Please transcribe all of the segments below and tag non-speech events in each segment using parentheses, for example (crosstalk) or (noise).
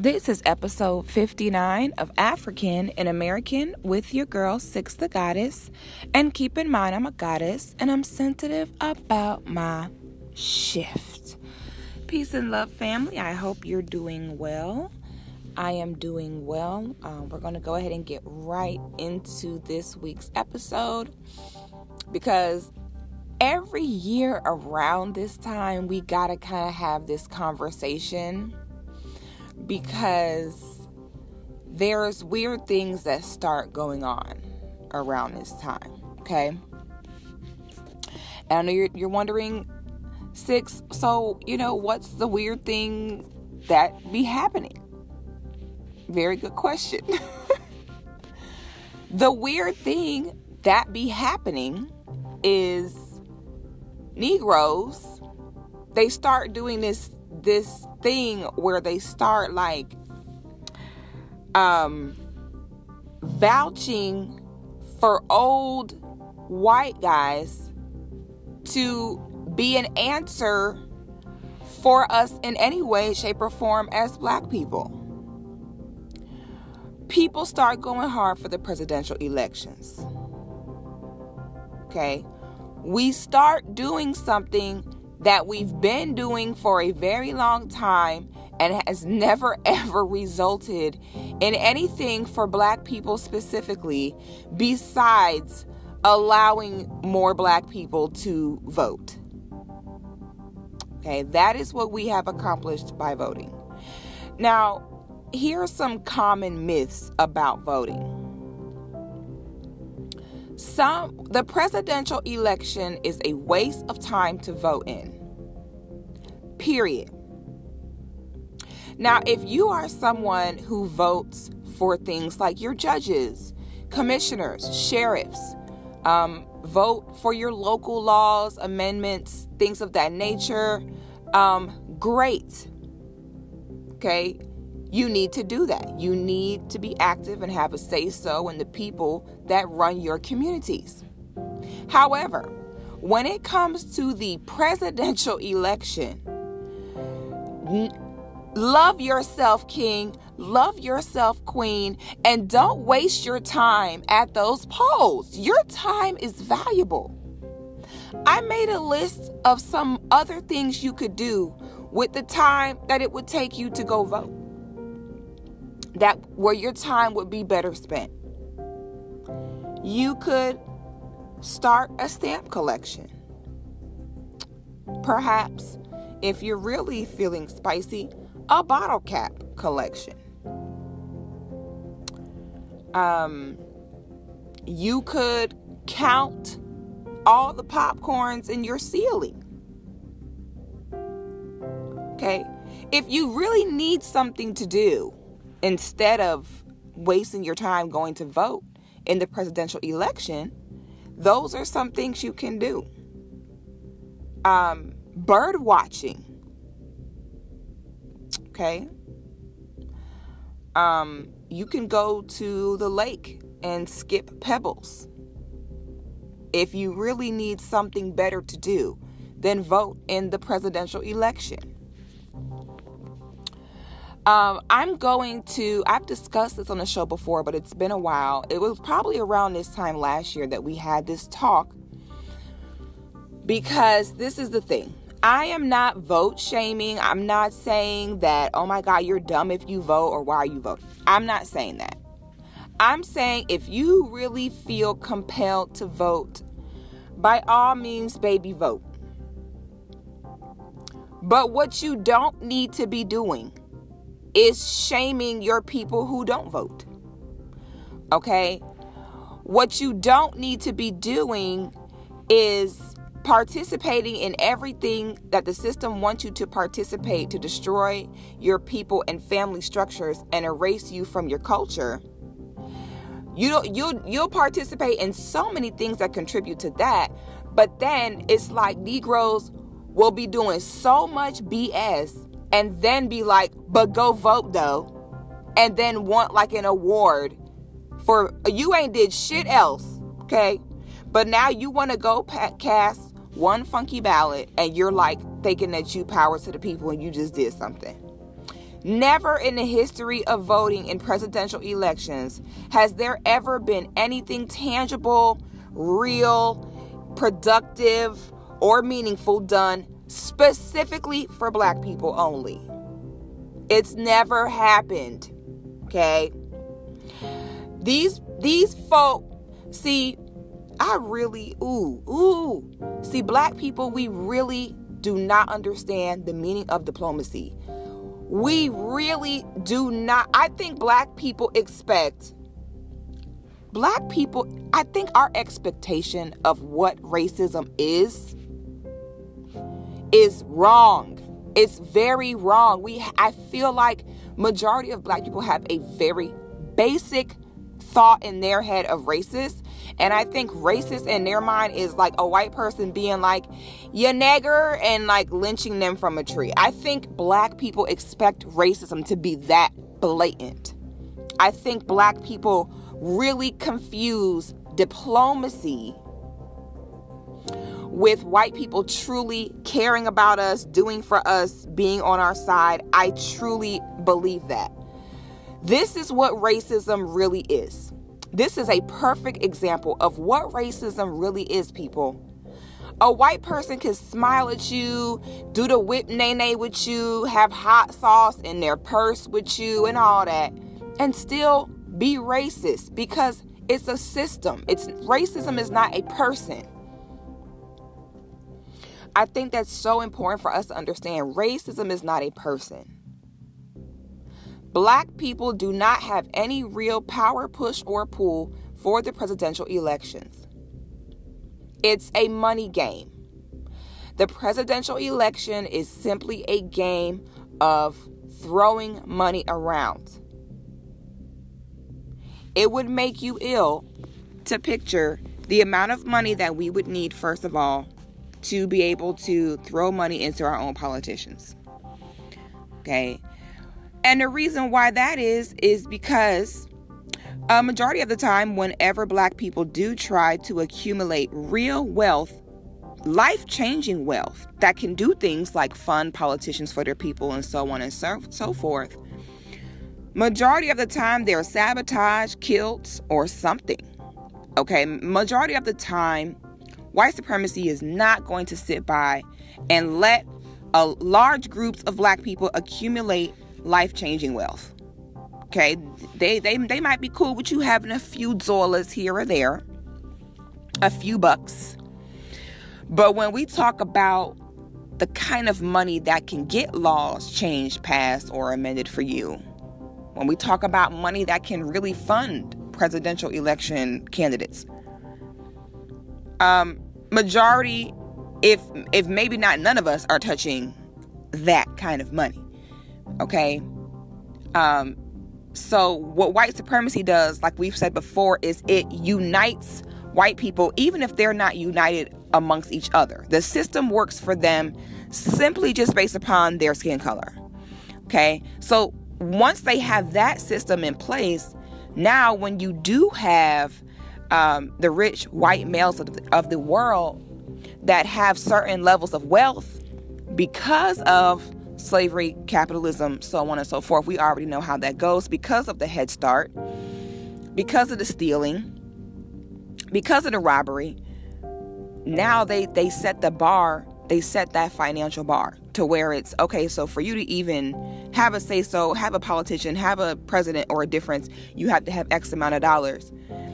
This is episode 59 of African and American with your girl, Six the Goddess. And keep in mind, I'm a goddess and I'm sensitive about my shift. Peace and love, family. I hope you're doing well. I am doing well. Um, we're going to go ahead and get right into this week's episode because every year around this time, we got to kind of have this conversation because there's weird things that start going on around this time, okay? And I know you're, you're wondering, six, so, you know, what's the weird thing that be happening? Very good question. (laughs) the weird thing that be happening is Negroes, they start doing this this thing where they start like um vouching for old white guys to be an answer for us in any way, shape, or form as black people. People start going hard for the presidential elections. Okay? We start doing something that we've been doing for a very long time and has never (laughs) ever resulted in anything for black people specifically besides allowing more black people to vote. Okay, that is what we have accomplished by voting. Now, here are some common myths about voting. Some the presidential election is a waste of time to vote in. Period. Now, if you are someone who votes for things like your judges, commissioners, sheriffs, um, vote for your local laws, amendments, things of that nature, um, great. Okay, you need to do that. You need to be active and have a say so in the people that run your communities. However, when it comes to the presidential election, love yourself, King. Love yourself, Queen. And don't waste your time at those polls. Your time is valuable. I made a list of some other things you could do with the time that it would take you to go vote that where your time would be better spent. You could start a stamp collection. Perhaps, if you're really feeling spicy, a bottle cap collection. Um, you could count all the popcorns in your ceiling. Okay? If you really need something to do, instead of wasting your time going to vote in the presidential election, those are some things you can do. Um, bird watching. Okay. Um, you can go to the lake and skip pebbles. If you really need something better to do, then vote in the presidential election. Um, I'm going to, I've discussed this on the show before, but it's been a while. It was probably around this time last year that we had this talk because this is the thing. I am not vote shaming. I'm not saying that, oh my God, you're dumb if you vote or why you voting. I'm not saying that. I'm saying if you really feel compelled to vote, by all means, baby, vote. But what you don't need to be doing is shaming your people who don't vote. Okay? What you don't need to be doing is participating in everything that the system wants you to participate to destroy your people and family structures and erase you from your culture. You you'll you'll participate in so many things that contribute to that, but then it's like Negroes will be doing so much BS and then be like, but go vote though, and then want like an award for you ain't did shit else, okay? But now you want to go cast one funky ballot and you're like thinking that you power to the people and you just did something. Never in the history of voting in presidential elections has there ever been anything tangible, real, productive, or meaningful done specifically for black people only. It's never happened. Okay? These these folk see I really ooh ooh see black people we really do not understand the meaning of diplomacy. We really do not I think black people expect black people I think our expectation of what racism is is wrong. It's very wrong. We I feel like majority of black people have a very basic thought in their head of racist. And I think racist in their mind is like a white person being like, you nigger, and like lynching them from a tree. I think black people expect racism to be that blatant. I think black people really confuse diplomacy with white people truly caring about us, doing for us, being on our side. I truly believe that. This is what racism really is. This is a perfect example of what racism really is, people. A white person can smile at you, do the whip nay with you, have hot sauce in their purse with you, and all that, and still be racist because it's a system. It's racism is not a person. I think that's so important for us to understand. Racism is not a person. Black people do not have any real power push or pull for the presidential elections. It's a money game. The presidential election is simply a game of throwing money around. It would make you ill to picture the amount of money that we would need, first of all, to be able to throw money into our own politicians. Okay. And the reason why that is, is because a majority of the time, whenever black people do try to accumulate real wealth, life changing wealth that can do things like fund politicians for their people and so on and so, so forth, majority of the time they're sabotaged, killed, or something. Okay. Majority of the time, white supremacy is not going to sit by and let a large groups of black people accumulate life-changing wealth. Okay, they they they might be cool with you having a few dollars here or there, a few bucks. But when we talk about the kind of money that can get laws changed, passed, or amended for you, when we talk about money that can really fund presidential election candidates, um, majority, if if maybe not none of us are touching that kind of money. Okay. Um, so what white supremacy does, like we've said before, is it unites white people, even if they're not united amongst each other. The system works for them simply just based upon their skin color. Okay. So once they have that system in place, now when you do have um, the rich white males of the, of the world that have certain levels of wealth because of slavery, capitalism, so on and so forth. We already know how that goes because of the Head Start, because of the stealing, because of the robbery. Now they they set the bar, they set that financial bar to where it's okay, so for you to even have a say so, have a politician, have a president or a difference, you have to have X amount of dollars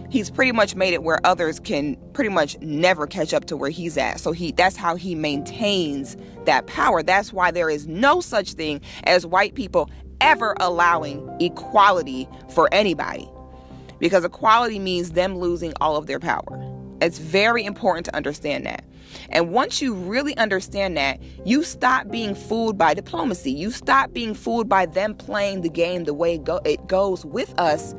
he's pretty much made it where others can pretty much never catch up to where he's at. So he that's how he maintains that power. That's why there is no such thing as white people ever allowing equality for anybody. Because equality means them losing all of their power. It's very important to understand that. And once you really understand that, you stop being fooled by diplomacy. You stop being fooled by them playing the game the way it goes with us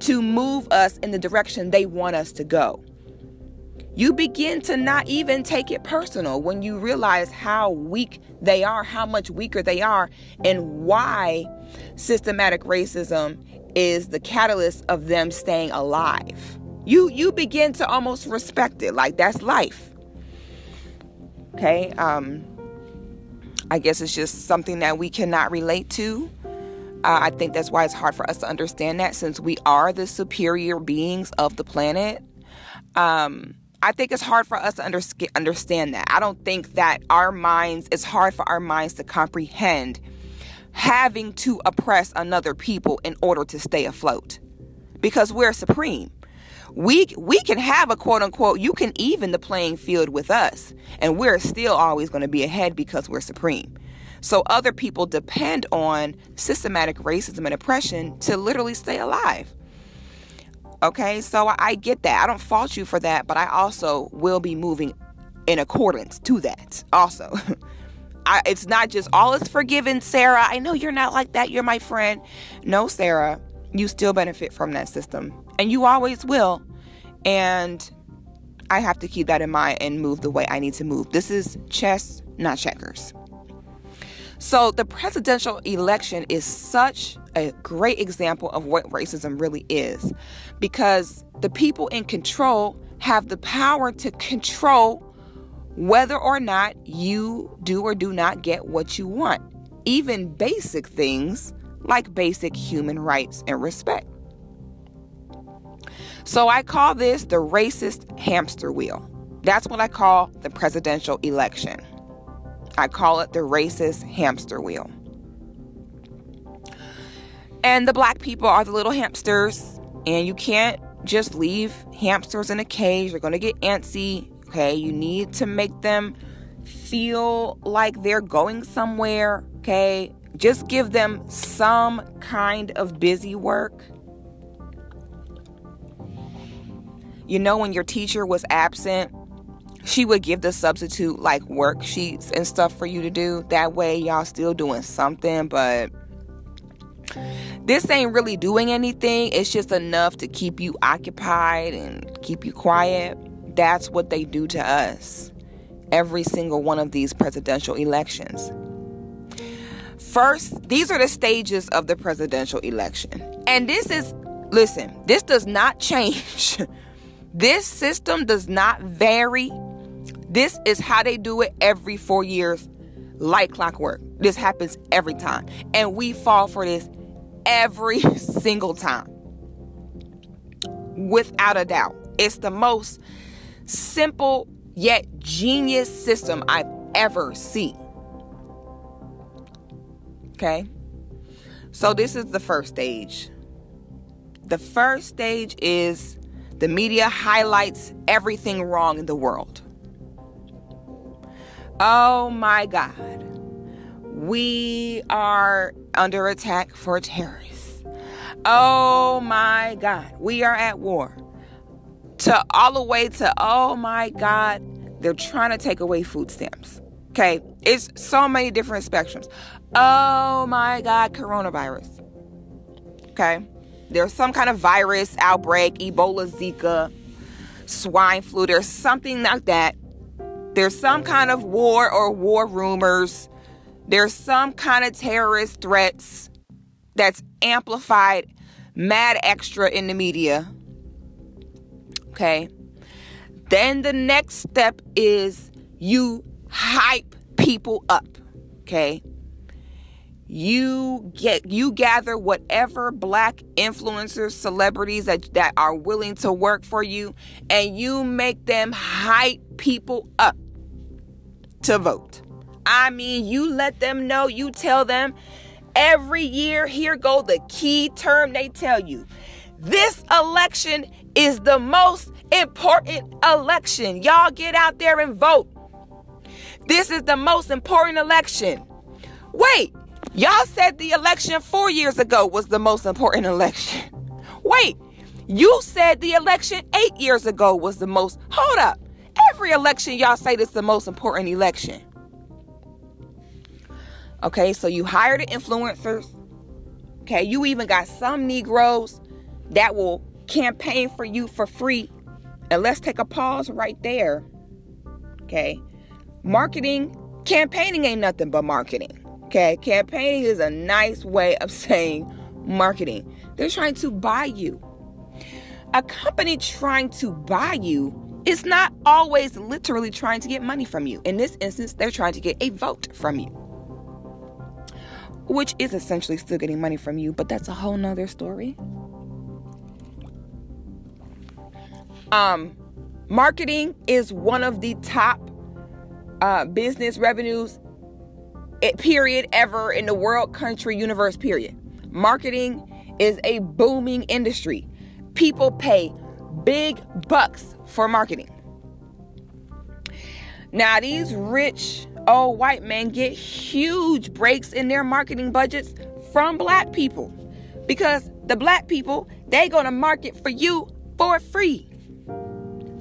to move us in the direction they want us to go. You begin to not even take it personal when you realize how weak they are, how much weaker they are, and why systematic racism is the catalyst of them staying alive. You you begin to almost respect it like that's life. Okay? Um I guess it's just something that we cannot relate to Uh, I think that's why it's hard for us to understand that since we are the superior beings of the planet. Um, I think it's hard for us to under- understand that. I don't think that our minds, it's hard for our minds to comprehend having to oppress another people in order to stay afloat because we're supreme. We we can have a quote unquote you can even the playing field with us and we're still always going to be ahead because we're supreme. So other people depend on systematic racism and oppression to literally stay alive. Okay, so I get that. I don't fault you for that, but I also will be moving in accordance to that. Also, (laughs) I, it's not just all is forgiven, Sarah. I know you're not like that. You're my friend. No, Sarah, you still benefit from that system, and you always will. And I have to keep that in mind and move the way I need to move. This is chess, not checkers. So, the presidential election is such a great example of what racism really is because the people in control have the power to control whether or not you do or do not get what you want, even basic things like basic human rights and respect. So, I call this the racist hamster wheel. That's what I call the presidential election. I call it the racist hamster wheel. And the black people are the little hamsters, and you can't just leave hamsters in a cage. They're going to get antsy. Okay, you need to make them feel like they're going somewhere. Okay, just give them some kind of busy work. You know, when your teacher was absent she would give the substitute like worksheets and stuff for you to do. That way, y'all still doing something, but this ain't really doing anything. It's just enough to keep you occupied and keep you quiet. That's what they do to us every single one of these presidential elections. First, these are the stages of the presidential election. And this is, listen, this does not (laughs) change. This system does not vary this is how they do it every four years, like clockwork. This happens every time. And we fall for this every (laughs) single time. Without a doubt. It's the most simple yet genius system I've ever seen. Okay? So, this is the first stage. The first stage is the media highlights everything wrong in the world. Oh my God. We are under attack for terrorists. Oh my God. We are at war. To all the way to, oh my God, they're trying to take away food stamps. Okay. It's so many different spectrums. Oh my God, coronavirus. Okay. There's some kind of virus outbreak, Ebola, Zika, swine flu. There's something like that there's some kind of war or war rumors. There's some kind of terrorist threats that's amplified mad extra in the media. Okay. Then the next step is you hype people up. Okay. You get you gather whatever black influencers, celebrities that, that are willing to work for you, and you make them hype people up to vote. I mean, you let them know, you tell them every year, here go the key term they tell you. This election is the most important election. Y'all get out there and vote. This is the most important election. Wait, y'all said the election four years ago was the most important (laughs) election. Wait, you said the election eight years ago was the most. Hold up. Every election, y'all say is the most important election. Okay, so you hire the influencers. Okay, you even got some Negroes that will campaign for you for free. And let's take a pause right there. Okay, marketing, campaigning ain't nothing but marketing. Okay, campaigning is a nice way of (laughs) saying marketing. They're trying to buy you. A company trying to buy you is not always literally trying to get money from you. In this instance, they're trying to get a vote from you. which is essentially still getting money from you, but that's a whole nother story. Um, marketing is one of the top uh, business revenues, Eh, period, ever in the world, country, universe, period. Marketing is a booming industry. People pay big bucks for marketing. Now, these rich old white men get huge breaks in their marketing budgets from black people because the black people, they going to market for you for free.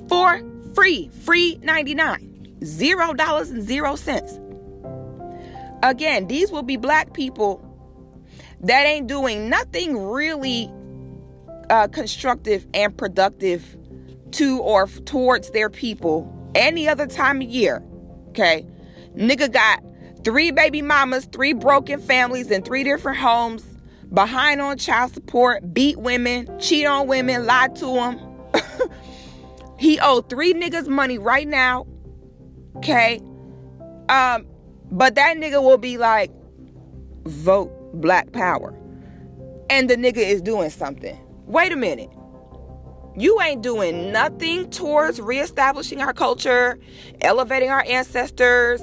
For free. Free 99. Zero dollars and zero cents. Again, these will be black people that ain't doing nothing really uh, constructive and productive to or towards their people any other time of year. Okay. Nigga got three baby mamas, three broken families in three different homes, behind on child support, beat women, cheat on women, lied to them. (coughs) he owed three niggas money right now. Okay. Um, but that nigga will be like, vote black power. And the nigga is doing something. Wait a minute. You ain't doing nothing towards reestablishing our culture, elevating our ancestors,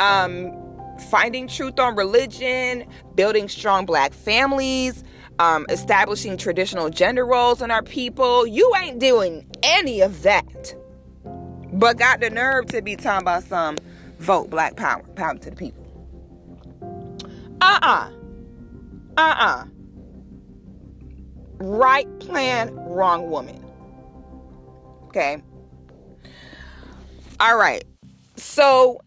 um, finding truth on religion, building strong black families, um, establishing traditional gender roles in our people. You ain't doing any of that. But got the nerve to be talking about some vote black power, power to the people. Uh uh-uh. uh. Uh uh. Right plan, wrong woman. Okay. All right. So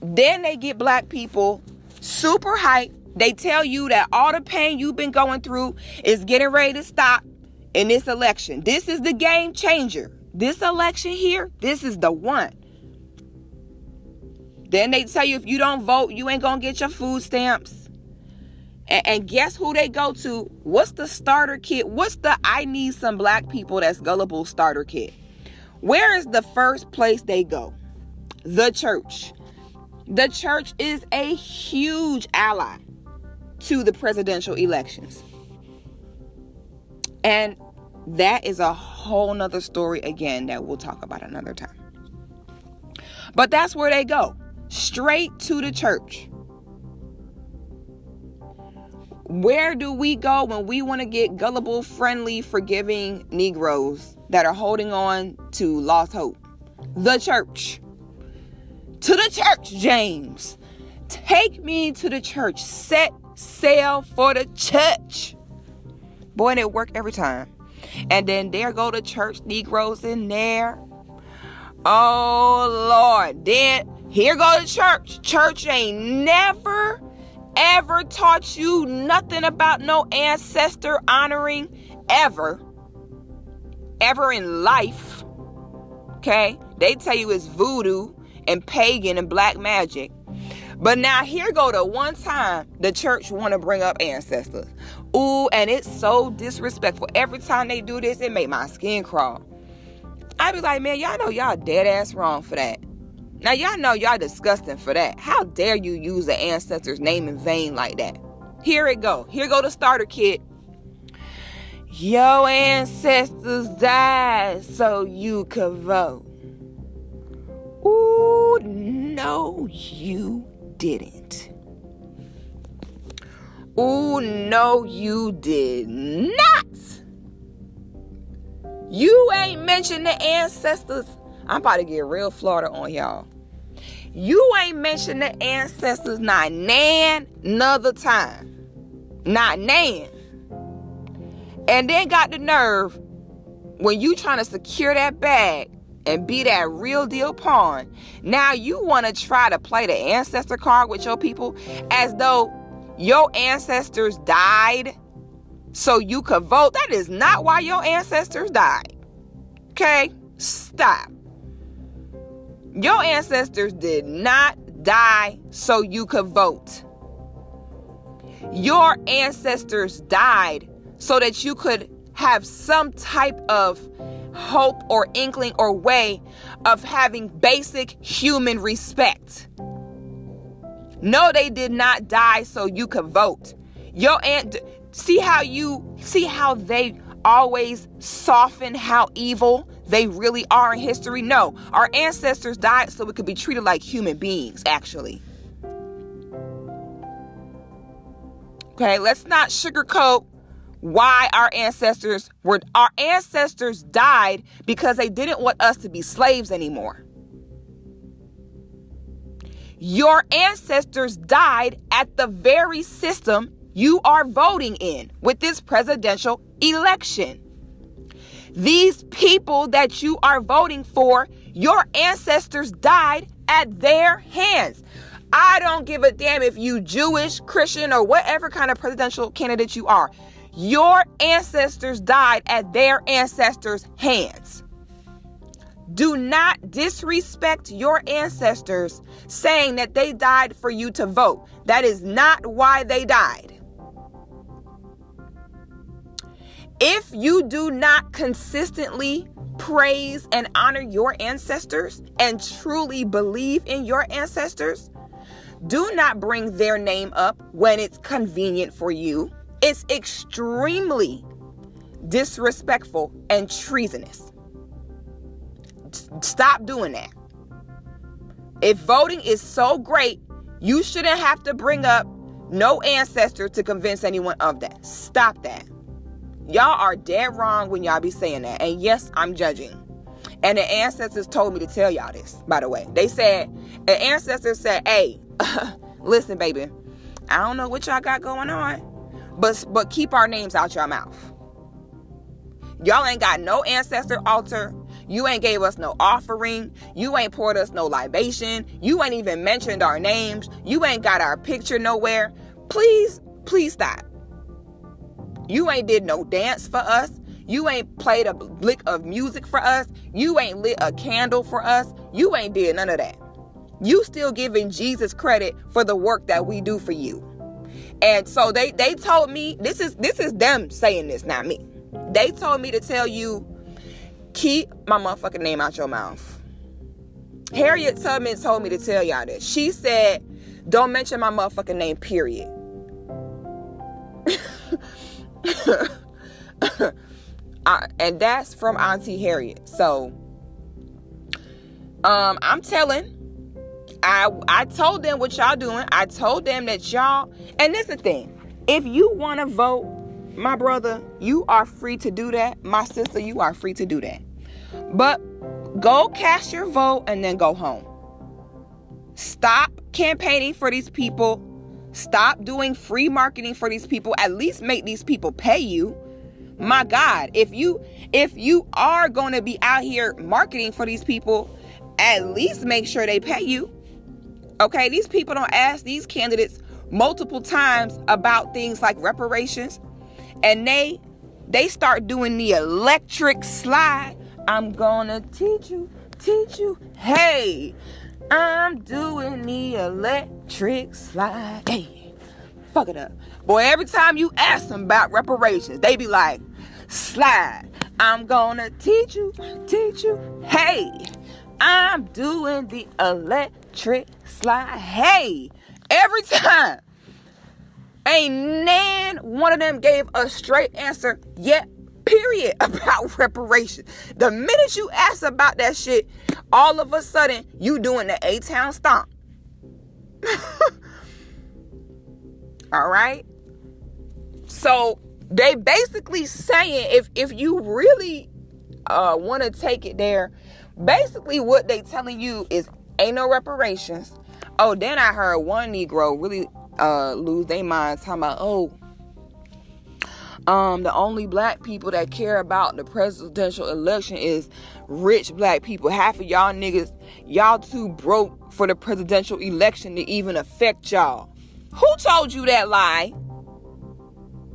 then they get black people super hyped. They tell you that all the pain you've been going through is getting ready to stop in this election. This is the game changer. This election here, this is the one. Then they tell you if you don't vote, you ain't gonna get your food stamps. And, and, guess who they go to? What's the starter kit? What's the I need some black people that's gullible starter kit? Where is the first place they go? The church. The church is a huge ally to the presidential elections. And that is a whole nother story again that we'll talk about another time. But that's where they go straight to the church. Where do we go when we want to get gullible, friendly, forgiving Negroes that are holding on to lost hope? The church. To the church, James. Take me to the church. Set sail for the church. Boy, it worked every time. And then there go the church Negroes in there. Oh Lord. Then here go the church. Church ain't never ever taught you nothing about no ancestor honoring ever. Ever in life. Okay? They tell you it's voodoo and pagan and black magic. But now here go the one time the church want to bring up ancestors. Ooh, and it's so disrespectful. Every time they do this, it make my skin crawl. I be like, man, y'all know y'all dead ass wrong for that. Now, y'all know y'all disgusting for that. How dare you use the ancestor's name in vain like that? Here it go. Here go the starter kit. Your ancestors died so you could vote. Ooh, no, you didn't. Ooh, no, you did not. You ain't mentioned the ancestors I'm about to get real Florida on y'all. You ain't mentioned the ancestors not nan another time. Not nan. And then got the nerve when you trying to secure that bag and be that real deal pawn. Now you want to try to play the ancestor card with your people as though your ancestors died so you could vote. That is not why your ancestors died. Okay? Stop. Your ancestors did not die so you could vote. Your ancestors died so that you could have some type of hope or inkling or way of having basic human respect. No, they did not die so you could vote. Your aunt, see how you see how they always soften how evil they really are in history? No, our ancestors died so we could be treated like human beings, actually. Okay, let's not sugarcoat why our ancestors were our ancestors died because they didn't want us to be slaves anymore. Your ancestors died at the very system you are voting in with this presidential election. These people that you are voting for, your ancestors died at their hands. I don't give a damn if you Jewish, Christian, or whatever kind of presidential candidate you are. Your ancestors died at their ancestors' hands. Do not disrespect your ancestors saying that they died for you to vote. That is not why they died. If you do not consistently praise and honor your ancestors and truly believe in your ancestors, do not bring their name up when it's convenient for you. It's extremely disrespectful and treasonous. Stop doing that. If voting is so great, you shouldn't have to bring up no ancestor to convince anyone of that. Stop that. Y'all are dead wrong when y'all be saying that. And yes, I'm judging. And the ancestors told me to tell y'all this, by the way. They said, the ancestors said, hey, (laughs) listen, baby, I don't know what y'all got going on, but but keep our names out your mouth. Y'all ain't got no ancestor altar. You ain't gave us no offering. You ain't poured us no libation. You ain't even mentioned our names. You ain't got our picture nowhere. Please, please stop. You ain't did no dance for us. You ain't played a lick of music for us. You ain't lit a candle for us. You ain't did none of that. You still giving Jesus credit for the work that we do for you. And so they they told me this is this is them saying this, not me. They told me to tell you keep my motherfucking name out your mouth. Harriet Tubman told me to tell y'all this. She said, don't mention my motherfucking name, period. (laughs) (laughs) I, and that's from Auntie Harriet. So, um, I'm telling. I I told them what y'all doing. I told them that y'all. And this is the thing. If you want to vote, my brother, you are free to do that. My sister, you are free to do that. But go cast your vote and then go home. Stop campaigning for these people. Stop doing free marketing for these people. At least make these people pay you. My god if you if you are going to be out here marketing for these people at least make sure they pay you. Okay these people don't ask these candidates multiple times about things like reparations and they they start doing the electric slide. I'm gonna teach you teach you. Hey i'm doing the electric slide hey fuck it up Boy, every time you ask them about reparations, they be like, slide. I'm gonna teach you, teach you. Hey, I'm doing the electric slide. Hey, every time. Ain't nan one of them gave a straight answer yet, period, (laughs) about reparations. The minute you ask about that shit, all of a sudden you doing the A Town stomp. (laughs) all right? So they basically saying if if you really uh, want to take it there, basically what they telling you is ain't no reparations. Oh, then I heard one Negro really uh, lose their mind talking about oh. Um, the only black people that care about the presidential election is rich black people. Half of y'all niggas, y'all too broke for the presidential election to even affect y'all. Who told you that lie?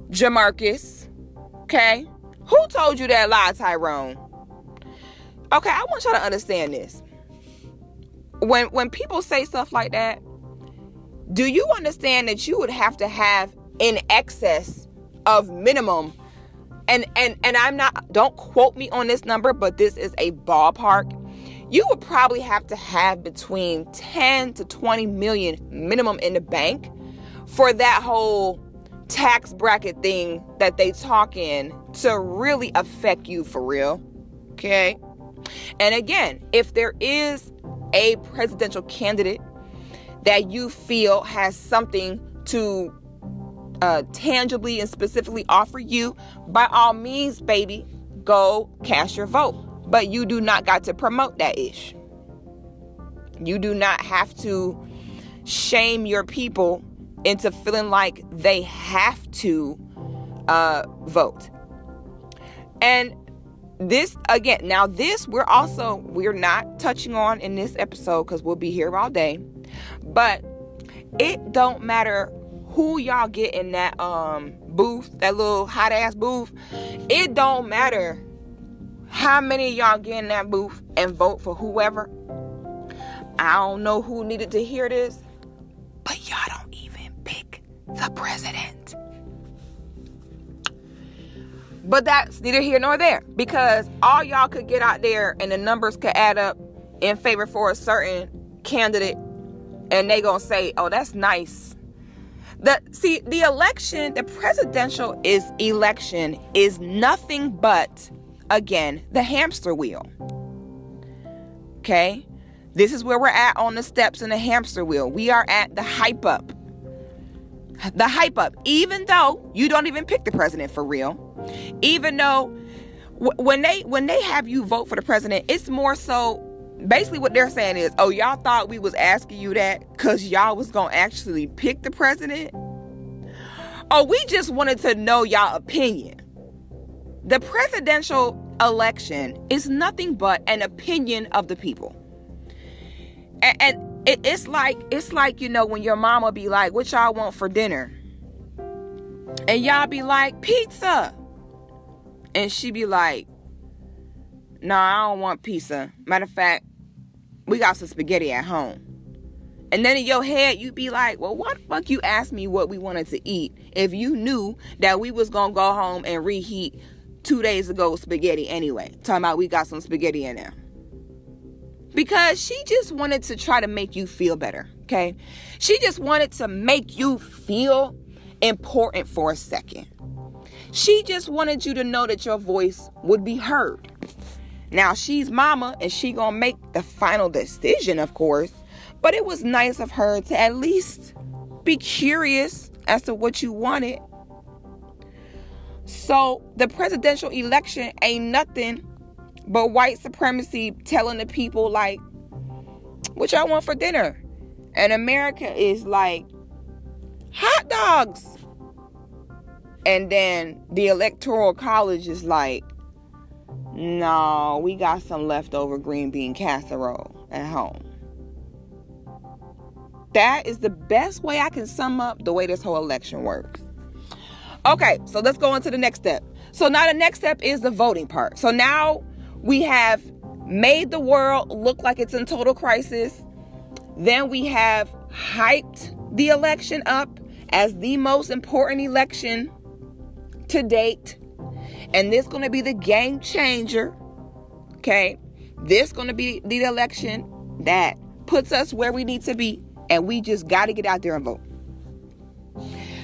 Jamarcus. Okay? Who told you that lie, Tyrone? Okay, I want y'all to understand this. When when people say stuff like that, do you understand that you would have to have in excess of minimum and and and I'm not don't quote me on this number, but this is a ballpark. you would probably have to have between 10 to 20 million minimum in the bank for that whole tax bracket thing that they talk in to really affect you for real. Okay? And again, if there is a presidential candidate that you feel has something to uh, tangibly and specifically offer you, by all means, baby, go cast your vote. But you do not got to promote that ish. You do not have to shame your people into feeling like they have to uh, vote. And this again, now this we're also we're not touching on in this episode because we'll be here all day. But it don't matter who y'all get in that um booth, that little hot ass booth. It don't matter how many y'all get in that booth and vote for whoever. I don't know who needed to hear this, but y'all don't even pick the president. But that's neither here nor there because all y'all could get out there and the numbers could add up in favor for a certain candidate and they gonna say, "Oh, that's nice." The see the election, the presidential is election is nothing but again the hamster wheel. Okay, this is where we're at on the steps in the hamster wheel. We are at the hype up. The hype up, even though you don't even pick the president for real, even though when they when they have you vote for the president, it's more so basically what they're saying is, oh, y'all thought we was asking you that because y'all was gonna actually pick the president. Oh, we just wanted to know y'all opinion. The presidential election is nothing but an opinion of the people. And, and it, it's like it's like you know when your mama be like, "What y'all want for dinner?" And y'all be like, "Pizza," and she be like, "No, nah, I don't want pizza." Matter of fact, we got some spaghetti at home. And then in your head, you'd be like, well, why the fuck you asked me what we wanted to eat if you knew that we was gonna go home and reheat two days ago spaghetti anyway? Talking about we got some spaghetti in there. Because she just wanted to try to make you feel better, okay? She just wanted to make you feel important for a second. She just wanted you to know that your voice would be heard. Now she's mama and she gonna make the final decision, of course. But it was nice of her to at least be curious as to what you wanted. So the presidential election ain't nothing but white supremacy telling the people like what y'all want for dinner. And America is like hot dogs. And then the electoral college is like no, we got some leftover green bean casserole at home. That is the best way I can sum up the way this whole election works. Okay, so let's go on to the next step. So now the next step is the voting part. So now we have made the world look like it's in total crisis. Then we have hyped the election up as the most important election to date and this going to be the game changer. Okay? This going to be the election that puts us where we need to be and we just got to get out there and vote.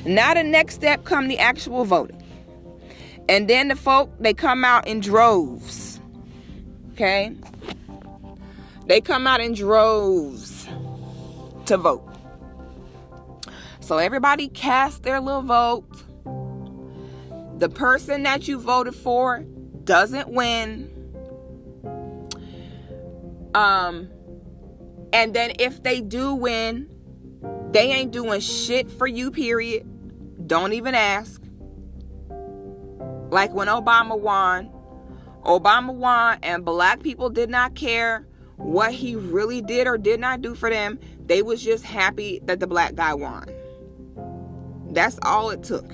Now the next step come the actual voting. And then the folk they come out in droves. Okay? They come out in droves to vote. So everybody cast their little vote the person that you voted for doesn't win. Um and then if they do win they ain't doing shit for you period. Don't even ask. Like when obama won obama won and black people did not care what he really did or did not do for them they was just happy that the black guy won. That's all it took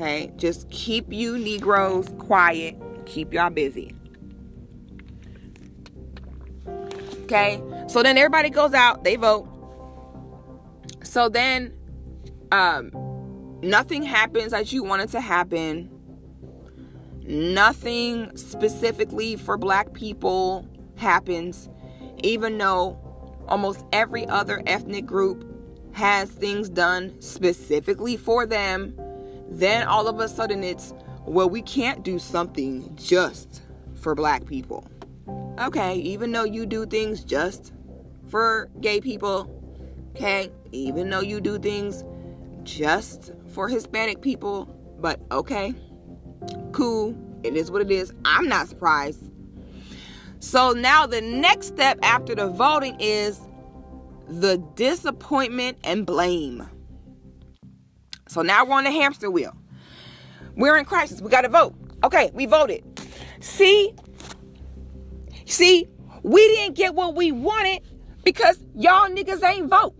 Okay? Just keep you Negroes quiet, keep y'all busy. Okay? So then everybody goes out, they vote. So then um nothing happens as you want it to happen. Nothing specifically for black people happens, even though almost every other ethnic group has things done specifically for them. Then all of a sudden it's, well, we can't do something just for black people. Okay, even though you do things just for gay people, okay, even though you do things just for Hispanic people, but okay, cool, it is what it is. I'm not surprised. So now the next step after the voting is the disappointment and blame. So now we're on the hamster wheel. We're in crisis. We got to vote. Okay, we voted. See, see, we didn't get what we wanted because y'all niggas ain't vote.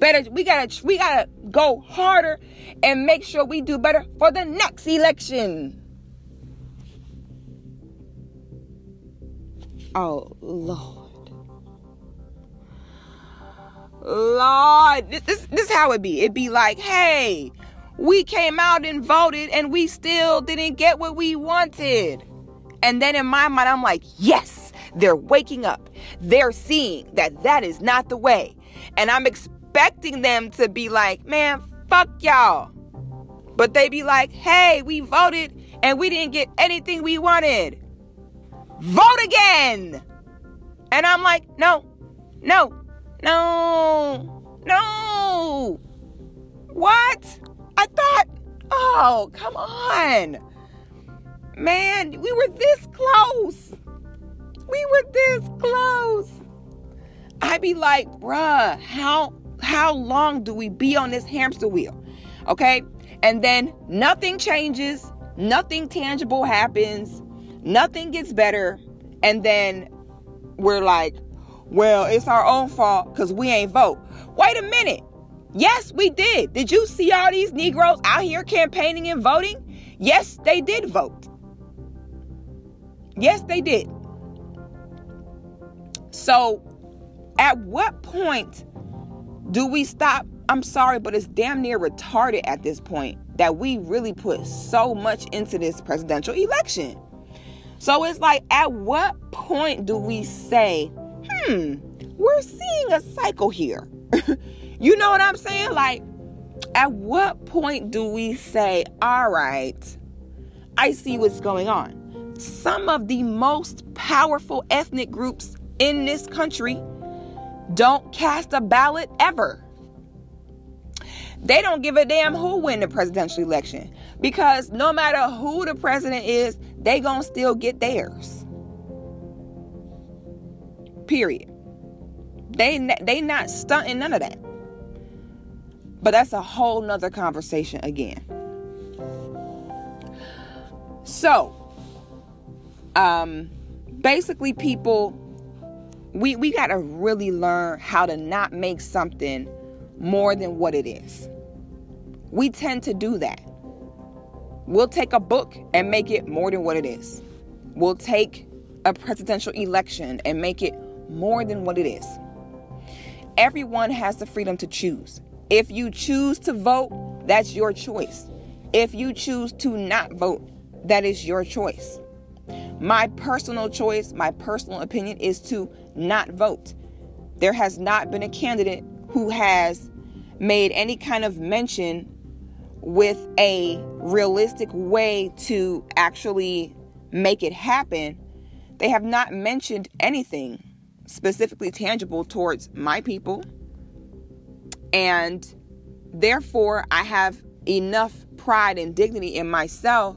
Better, we gotta, we gotta go harder and make sure we do better for the next election. Oh Lord, Lord, this, this, this is how it be. It be like, hey, we came out and voted and we still didn't get what we wanted. And then in my mind, I'm like, yes, they're waking up. They're seeing that that is not the way. And I'm expecting them to be like, man, fuck y'all. But they be like, hey, we voted and we didn't get anything we wanted. Vote again. And I'm like, no, no, no, no. What? I thought, oh, come on. Man, we were this close. We were this close. I'd be like, bruh, how how long do we be on this hamster wheel? Okay? And then nothing changes, nothing tangible happens, nothing gets better, and then we're like, well, it's our own fault because we ain't vote. Wait a minute. Yes, we did. Did you see all these Negroes out here campaigning and voting? Yes, they did vote. Yes, they did. So, at what point do we stop? I'm sorry, but it's damn near retarded at this point that we really put so much into this presidential election. So it's like, at what point do we say, hmm, we're seeing a cycle here? (laughs) you know what I'm saying? Like, at what point do we say, all right, I see what's going on? Some of the most powerful ethnic groups in this country don't cast a ballot ever. They don't give a damn who win the presidential election because no matter who the president is, they going to still get theirs. Period. They they not stunting none of that. But that's a whole nother conversation again. So, um, basically, people we we got to really learn how to not make something more than what it is. We tend to do that. We'll take a book and make it more than what it is. We'll take a presidential election and make it more than what it is. Everyone has the freedom to choose. If you choose to vote, that's your choice. If you choose to not vote, that is your choice. My personal choice, my personal opinion is to not vote. There has not been a candidate who has made any kind of mention with a realistic way to actually make it happen. They have not mentioned anything specifically tangible towards my people. And therefore, I have enough pride and dignity in myself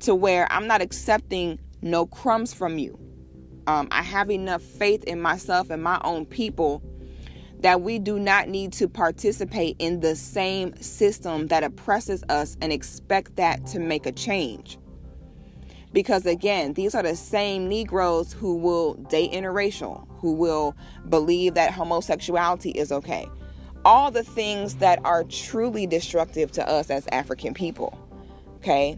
to where I'm not accepting no crumbs from you. Um, I have enough faith in myself and my own people that we do not need to participate in the same system that oppresses us and expect that to make a change. Because again, these are the same Negroes who will date interracial, who will believe that homosexuality is okay. All the things that are truly destructive to us as African people. Okay?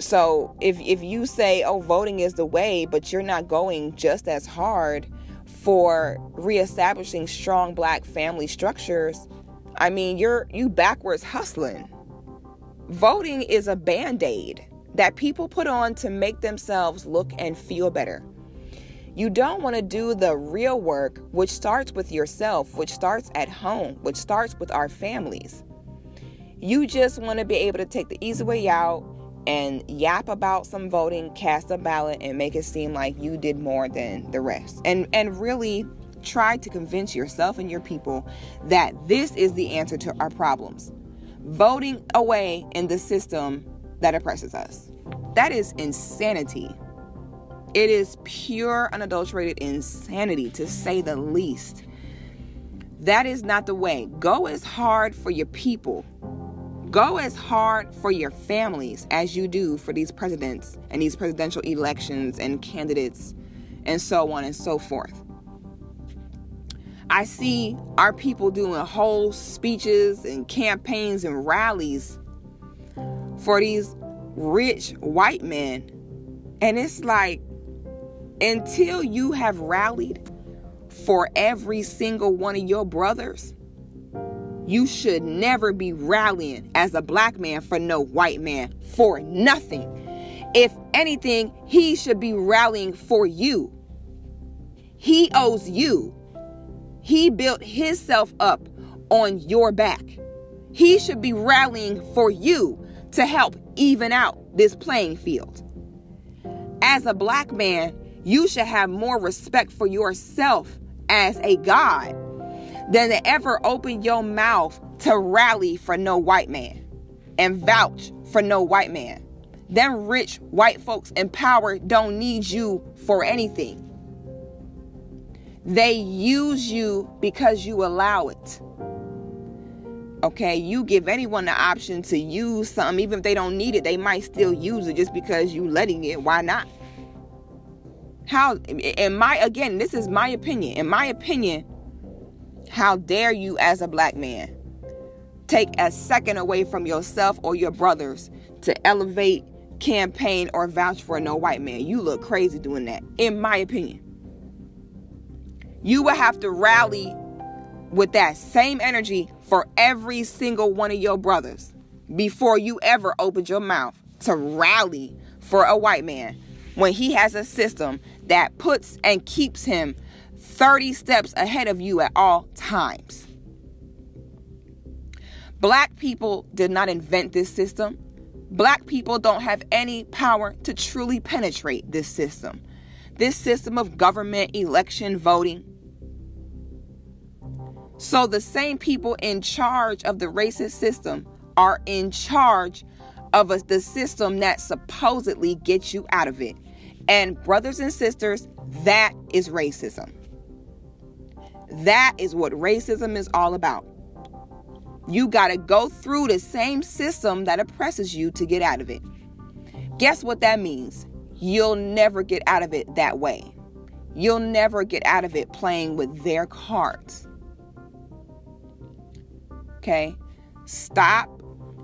So if if you say, "Oh, voting is the way," but you're not going just as hard for reestablishing strong black family structures, I mean, you're you backwards hustling. Voting is a band aid that people put on to make themselves look and feel better. You don't want to do the real work, which starts with yourself, which starts at home, which starts with our families. You just want to be able to take the easy way out and yap about some voting, cast a ballot, and make it seem like you did more than the rest. And and really try to convince yourself and your people that this is the answer to our problems. Voting away in the system that oppresses us. That is insanity. It is pure, unadulterated insanity, to say the least. That is not the way. Go as hard for your people. Go as hard for your families as you do for these presidents and these presidential elections and candidates and so on and so forth. I see our people doing whole speeches and campaigns and rallies for these rich white men. And it's like, until you have rallied for every single one of your brothers, you should never be rallying as a black man for no white man for nothing. If anything, he should be rallying for you. He owes you. He built himself up on your back. He should be rallying for you to help even out this playing field. As a black man, you should have more respect for yourself as a God than to ever open your mouth to rally for no white man and vouch for no white man. Them rich white folks in power don't need you for anything. They use you because you allow it. Okay, you give anyone the option to use something, even if they don't need it, they might still use it just because you letting it. Why not? How, in my, again, this is my opinion. In my opinion, how dare you, as a black man, take a second away from yourself or your brothers to elevate, campaign, or vouch for no white man? You look crazy doing that, in my opinion. You will have to rally with that same energy for every single one of your brothers before you ever opened your mouth to rally for a white man when he has a system that puts and keeps him 30 steps ahead of you at all times. Black people did not invent this system. Black people don't have any power to truly penetrate this system. This system of government, election, voting, so the same people in charge of the racist system are in charge of a, the system that supposedly gets you out of it. And brothers and sisters, that is racism. That is what racism is all about. You got to go through the same system that oppresses you to get out of it. Guess what that means? You'll never get out of it that way. You'll never get out of it playing with their cards. Okay? Stop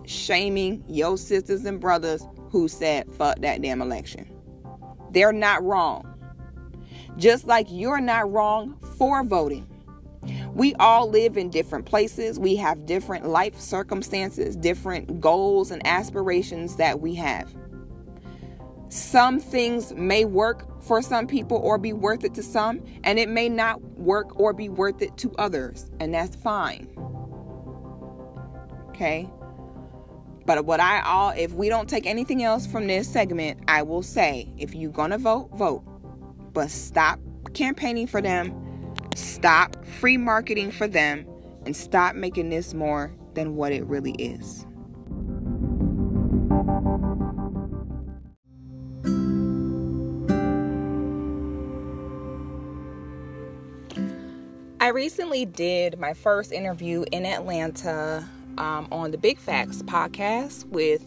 shaming your sisters and brothers who said fuck that damn election. They're not wrong. Just like you're not wrong for voting. We all live in different places. We have different life circumstances, different goals and aspirations that we have. Some things may work for some people or be worth it to some, and it may not work or be worth it to others, and that's fine. Okay. But what I all if we don't take anything else from this segment, I will say if you're gonna vote, vote. But stop campaigning for them, stop free marketing for them, and stop making this more than what it really is. I recently did my first interview in Atlanta um, on the Big Facts podcast with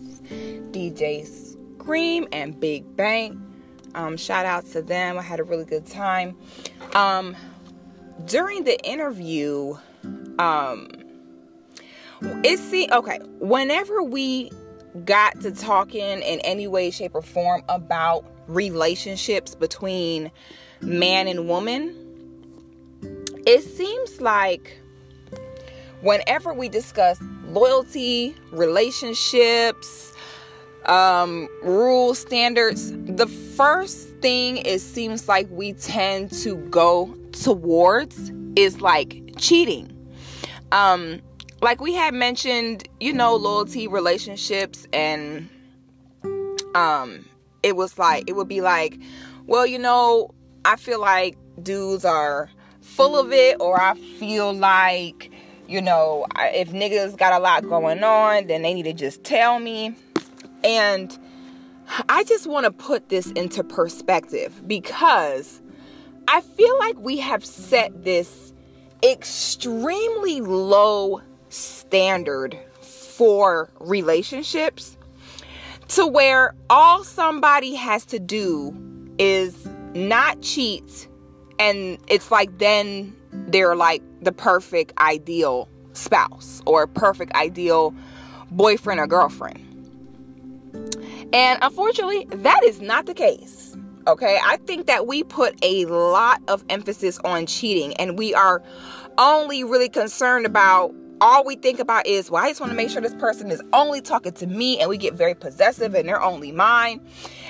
DJ Scream and Big Bank. Um, shout out to them. I had a really good time. Um, during the interview, um, it see okay. Whenever we got to talking in any way, shape, or form about relationships between man and woman, it seems like whenever we discuss loyalty, relationships, um, rules, standards, the first thing it seems like we tend to go towards is like cheating. Um, like we had mentioned, you know, loyalty, relationships, and um, it was like it would be like, well, you know, I feel like dudes are full of it, or I feel like, you know, if niggas got a lot going on, then they need to just tell me. And I just want to put this into perspective because I feel like we have set this extremely low standard for relationships to where all somebody has to do is not cheat and it's like then they're like the perfect ideal spouse or perfect ideal boyfriend or girlfriend. And unfortunately, that is not the case. Okay, I think that we put a lot of emphasis on cheating and we are only really concerned about all we think about is, well, I just want to make sure this person is only talking to me, and we get very possessive and they're only mine.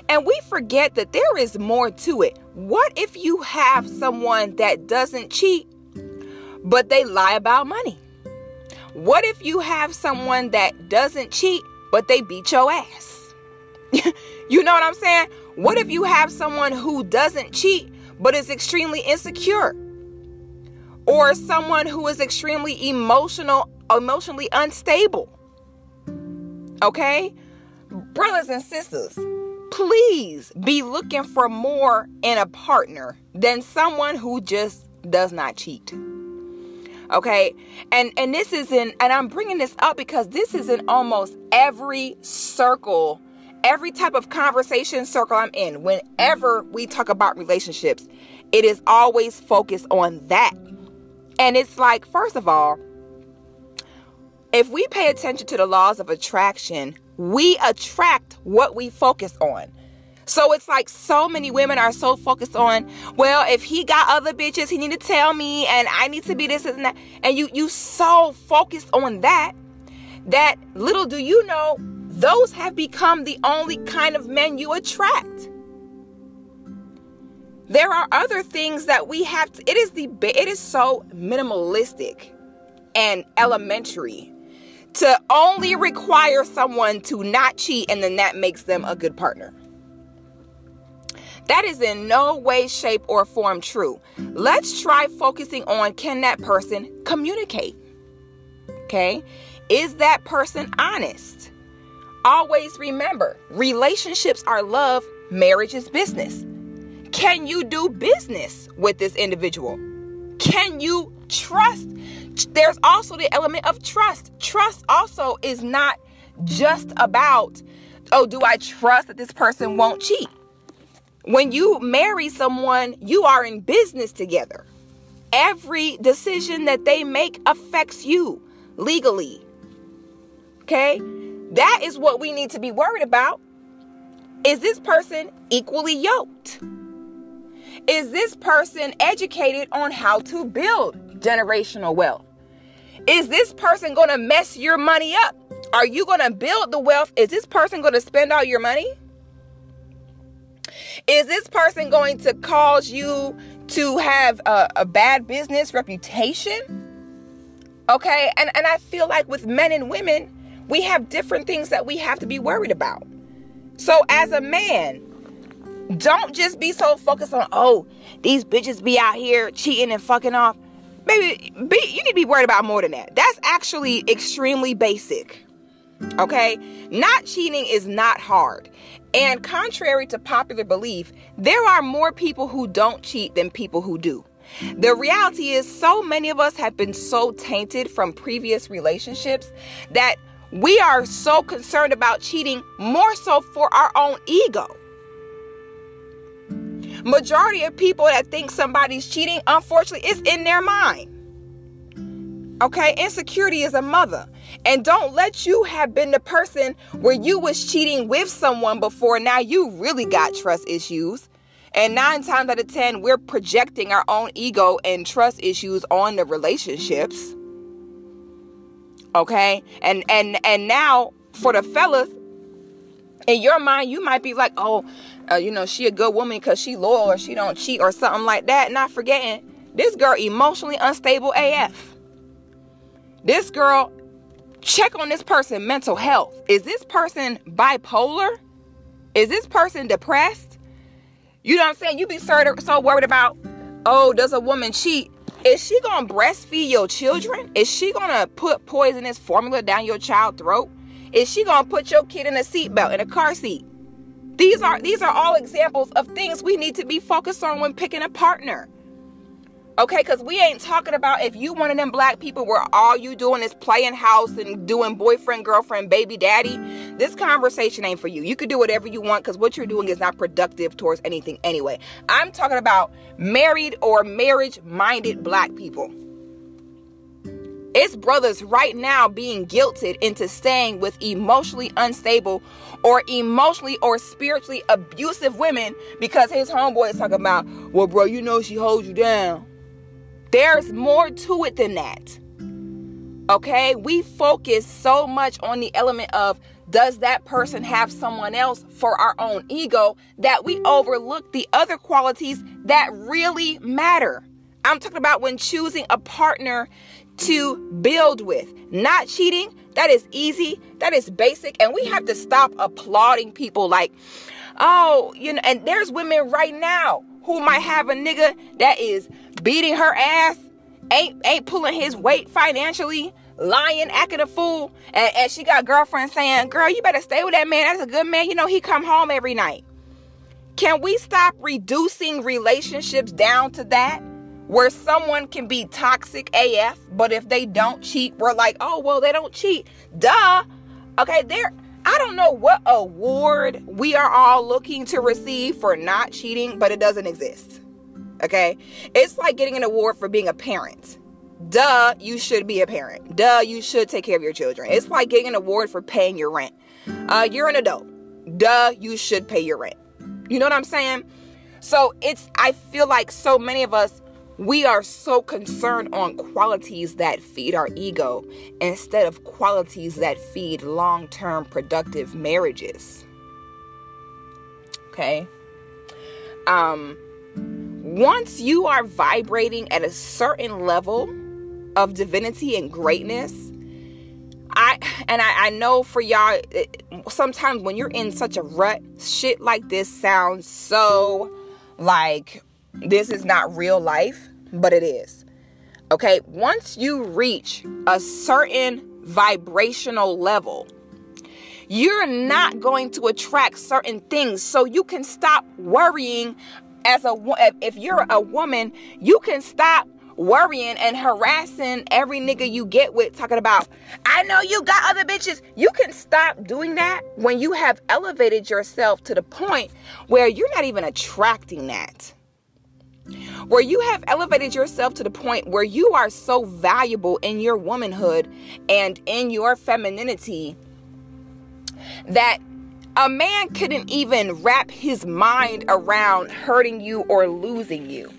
And we forget that there is more to it. What if you have someone that doesn't cheat, but they lie about money? What if you have someone that doesn't cheat, but they beat your ass? (laughs) you know what I'm saying? What if you have someone who doesn't cheat, but is extremely insecure? or someone who is extremely emotional emotionally unstable okay brothers and sisters please be looking for more in a partner than someone who just does not cheat okay? And and this is in and i'm bringing this up because this is in almost every circle every type of conversation circle i'm in. Whenever we talk about relationships it is always focused on that. And it's like, first of all, if we pay attention to the laws of attraction, we attract what we focus on. So it's like so many women are so focused on, well, if he got other bitches, he need to tell me and I need to be this and that. And you you so focused on that that little do you know those have become the only kind of men you attract. There are other things that we have to, it is the it is so minimalistic and elementary to only require someone to not cheat and then that makes them a good partner. That is in no way, shape, or form true. Let's try focusing on can that person communicate? Okay? Is that person honest? Always remember relationships are love, marriage is business. Can you do business with this individual? Can you trust? There's also the element of trust. Trust also is not just about, oh, do I trust that this person won't cheat? When you marry someone, you are in business together. Every decision that they make affects you legally. Okay? That is what we need to be worried about. Is this person equally yoked? Is this person educated on how to build generational wealth? Is this person going to mess your money up? Are you going to build the wealth? Is this person going to spend all your money? Is this person going to cause you to have a, a bad business reputation? Okay, and, and I feel like with men and women, we have different things that we have to be worried about. So, as a man, don't just be so focused on, oh, these bitches be out here cheating and fucking off. maybe be, you need to be worried about more than that. That's actually extremely basic. Okay? Not cheating is not hard. And contrary to popular belief, there are more people who don't cheat than people who do. The reality is, so many of us have been so tainted from previous relationships that we are so concerned about cheating more so for our own ego. Majority of people that think somebody's cheating, unfortunately, is in their mind. Okay, insecurity is a mother. And don't let you have been the person where you was cheating with someone before. Now you really got trust issues. And nine times out of ten, we're projecting our own ego and trust issues on the relationships. Okay? And and and now for the fellas, in your mind, you might be like, oh, uh, you know, she a good woman because she loyal or she don't cheat or something like that. Not forgetting this girl emotionally unstable AF. This girl, check on this person mental health. Is this person bipolar? Is this person depressed? You know what I'm saying? You be so, worried about, oh, does a woman cheat? Is she gonna breastfeed your children? Is she gonna put poisonous formula down your child's throat? Is she gonna put your kid in a seatbelt in a car seat? These are these are all examples of things we need to be focused on when picking a partner. Okay, because we ain't talking about if you one of them black people where all you doing is playing house and doing boyfriend, girlfriend, baby daddy. This conversation ain't for you. You could do whatever you want because what you're doing is not productive towards anything anyway. I'm talking about married or marriage minded black people. It's brothers right now being guilted into staying with emotionally unstable or emotionally or spiritually abusive women because his homeboy is talking about, well, bro, you know she holds you down. There's more to it than that. Okay? We focus so much on the element of does that person have someone else for our own ego that we overlook the other qualities that really matter. I'm talking about when choosing a partner to build with. Not cheating, that is easy, that is basic, and we have to stop applauding people like, oh, you know, and there's women right now who might have a nigga that is beating her ass, ain't ain't pulling his weight financially, lying, acting a fool, and, and she got girlfriend saying, "Girl, you better stay with that man. That's a good man. You know he come home every night." Can we stop reducing relationships down to that? Where someone can be toxic AF, but if they don't cheat, we're like, oh, well, they don't cheat. Duh. Okay, there I don't know what award we are all looking to receive for not cheating, but it doesn't exist. Okay? It's like getting an award for being a parent. Duh, you should be a parent. Duh, you should take care of your children. It's like getting an award for paying your rent. Uh, you're an adult. Duh, you should pay your rent. You know what I'm saying? So it's, I feel like so many of us we are so concerned on qualities that feed our ego instead of qualities that feed long term productive marriages. Okay? Um, once you are vibrating at a certain level of divinity and greatness, I and I, I know for y'all, it, sometimes when you're in such a rut, shit like this sounds so like this is not real life, but it is. Okay, once you reach a certain vibrational level, you're not going to attract certain things. So you can stop worrying as a if you're a woman, you can stop worrying and harassing every nigga you get with talking about I know you got other bitches. You can stop doing that when you have elevated yourself to the point where you're not even attracting that where you have elevated yourself to the point where you are so valuable in your womanhood and in your femininity that a man couldn't even wrap his mind around hurting you or losing you.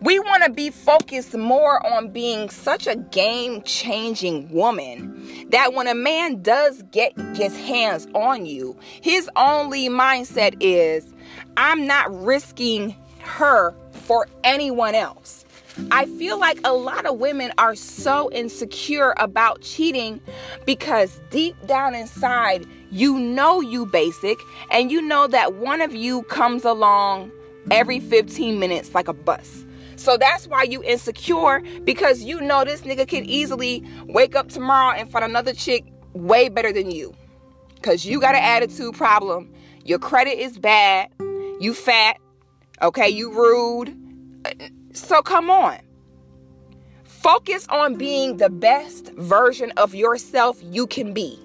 We want to be focused more on being such a game changing woman that when a man does get his hands on you, his only mindset is, I'm not risking her for anyone else. I feel like a lot of women are so insecure about cheating because deep down inside, you know you basic and you know that one of you comes along every 15 minutes like a bus. So that's why you insecure because you know this nigga can easily wake up tomorrow and find another chick way better than you. Cause you got an attitude problem. Your credit is bad. You fat. Okay, you rude. So come on. Focus on being the best version of yourself you can be.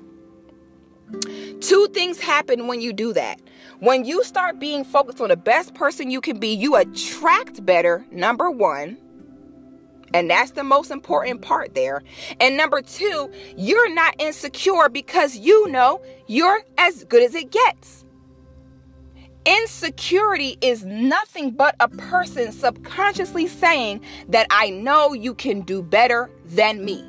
Two things happen when you do that. When you start being focused on the best person you can be, you attract better, number one. And that's the most important part there. And number two, you're not insecure because you know you're as good as it gets. Insecurity is nothing but a person subconsciously saying that I know you can do better than me.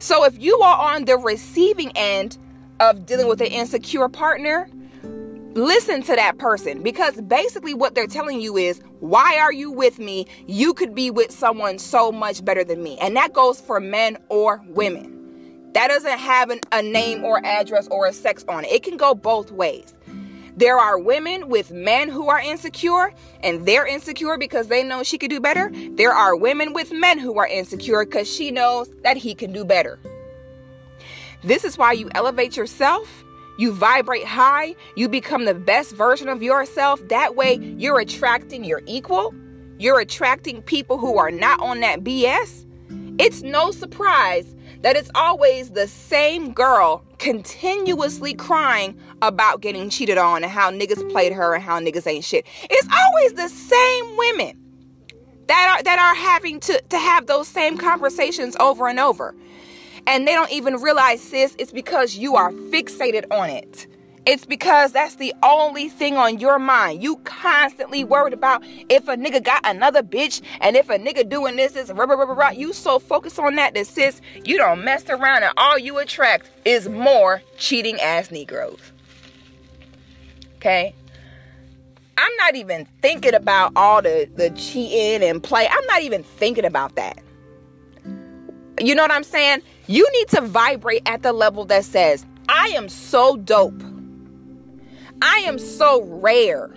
So if you are on the receiving end of dealing with an insecure partner, listen to that person because basically what they're telling you is, why are you with me? You could be with someone so much better than me. And that goes for men or women. That doesn't have an, a name or address or a sex on it. It can go both ways. There are women with men who are insecure and they're insecure because they know she could do better. There are women with men who are insecure because she knows that he can do better. This is why you elevate yourself. You vibrate high. You become the best version of yourself. That way, you're attracting your equal. You're attracting people who are not on that BS. It's no surprise that it's always the same girl continuously crying about getting cheated on and how niggas played her and how niggas ain't shit. It's always the same women that are that are having to to have those same conversations over and over. And they don't even realize, sis, it's because you are fixated on it. It's because that's the only thing on your mind. You constantly worried about if a nigga got another bitch and if a nigga doing this is rah, rah, rah, rah. You so focused on that that sis, you don't mess around and all you attract is more cheating ass Negroes. Okay? I'm not even thinking about all the, the cheating and play. I'm not even thinking about that. You know what I'm saying? You need to vibrate at the level that says, I am so dope I am so rare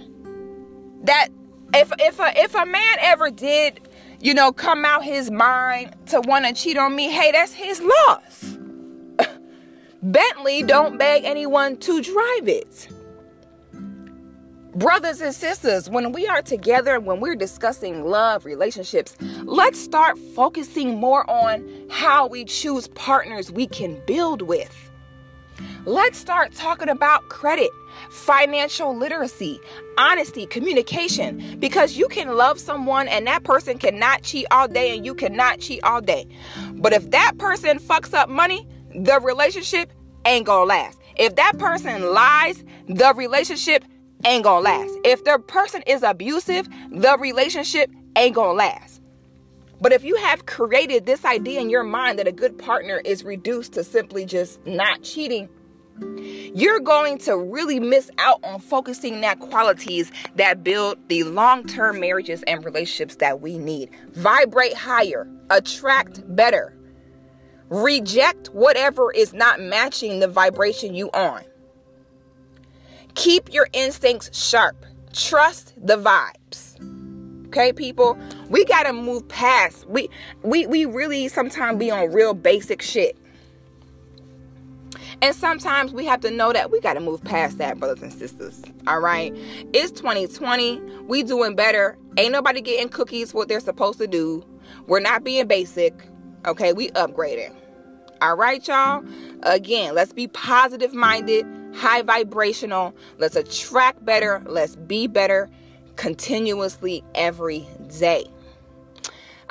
that if if a, if a man ever did, you know, come out his mind to want to cheat on me, hey, that's his loss. (laughs) Bentley don't beg anyone to drive it. Brothers and sisters, when we are together, when we're discussing love, relationships, let's start focusing more on how we choose partners we can build with. Let's start talking about credit, financial literacy, honesty, communication, because you can love someone and that person cannot cheat all day and you cannot cheat all day. But if that person fucks up money, the relationship ain't gonna last. If that person lies, the relationship ain't gonna last. If the person is abusive, the relationship ain't gonna last. But if you have created this idea in your mind that a good partner is reduced to simply just not cheating, you're going to really miss out on focusing that qualities that build the long-term marriages and relationships that we need. Vibrate higher, attract better. Reject whatever is not matching the vibration you on. Keep your instincts sharp. Trust the vibes. Okay, people, we got to move past. We we we really sometimes be on real basic shit. And sometimes we have to know that we got to move past that, brothers and sisters. All right. It's 2020. We doing better. Ain't nobody getting cookies for what they're supposed to do. We're not being basic. Okay. We upgrading. All right, y'all. Again, let's be positive minded, high vibrational. Let's attract better. Let's be better continuously every day.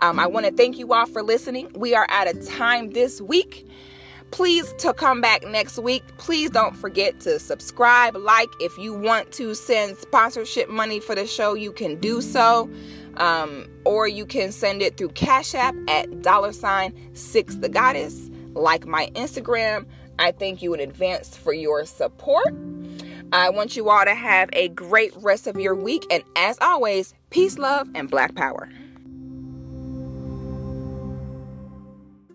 Um, I want to thank you all for listening. We are out of time this week please to come back next week please don't forget to subscribe like if you want to send sponsorship money for the show you can do so. Um, or you can send it through cash app at dollar sign six the goddess. Like my instagram. I thank you in advance for your support. I want you all to have a great rest of your week. And as always peace love and black power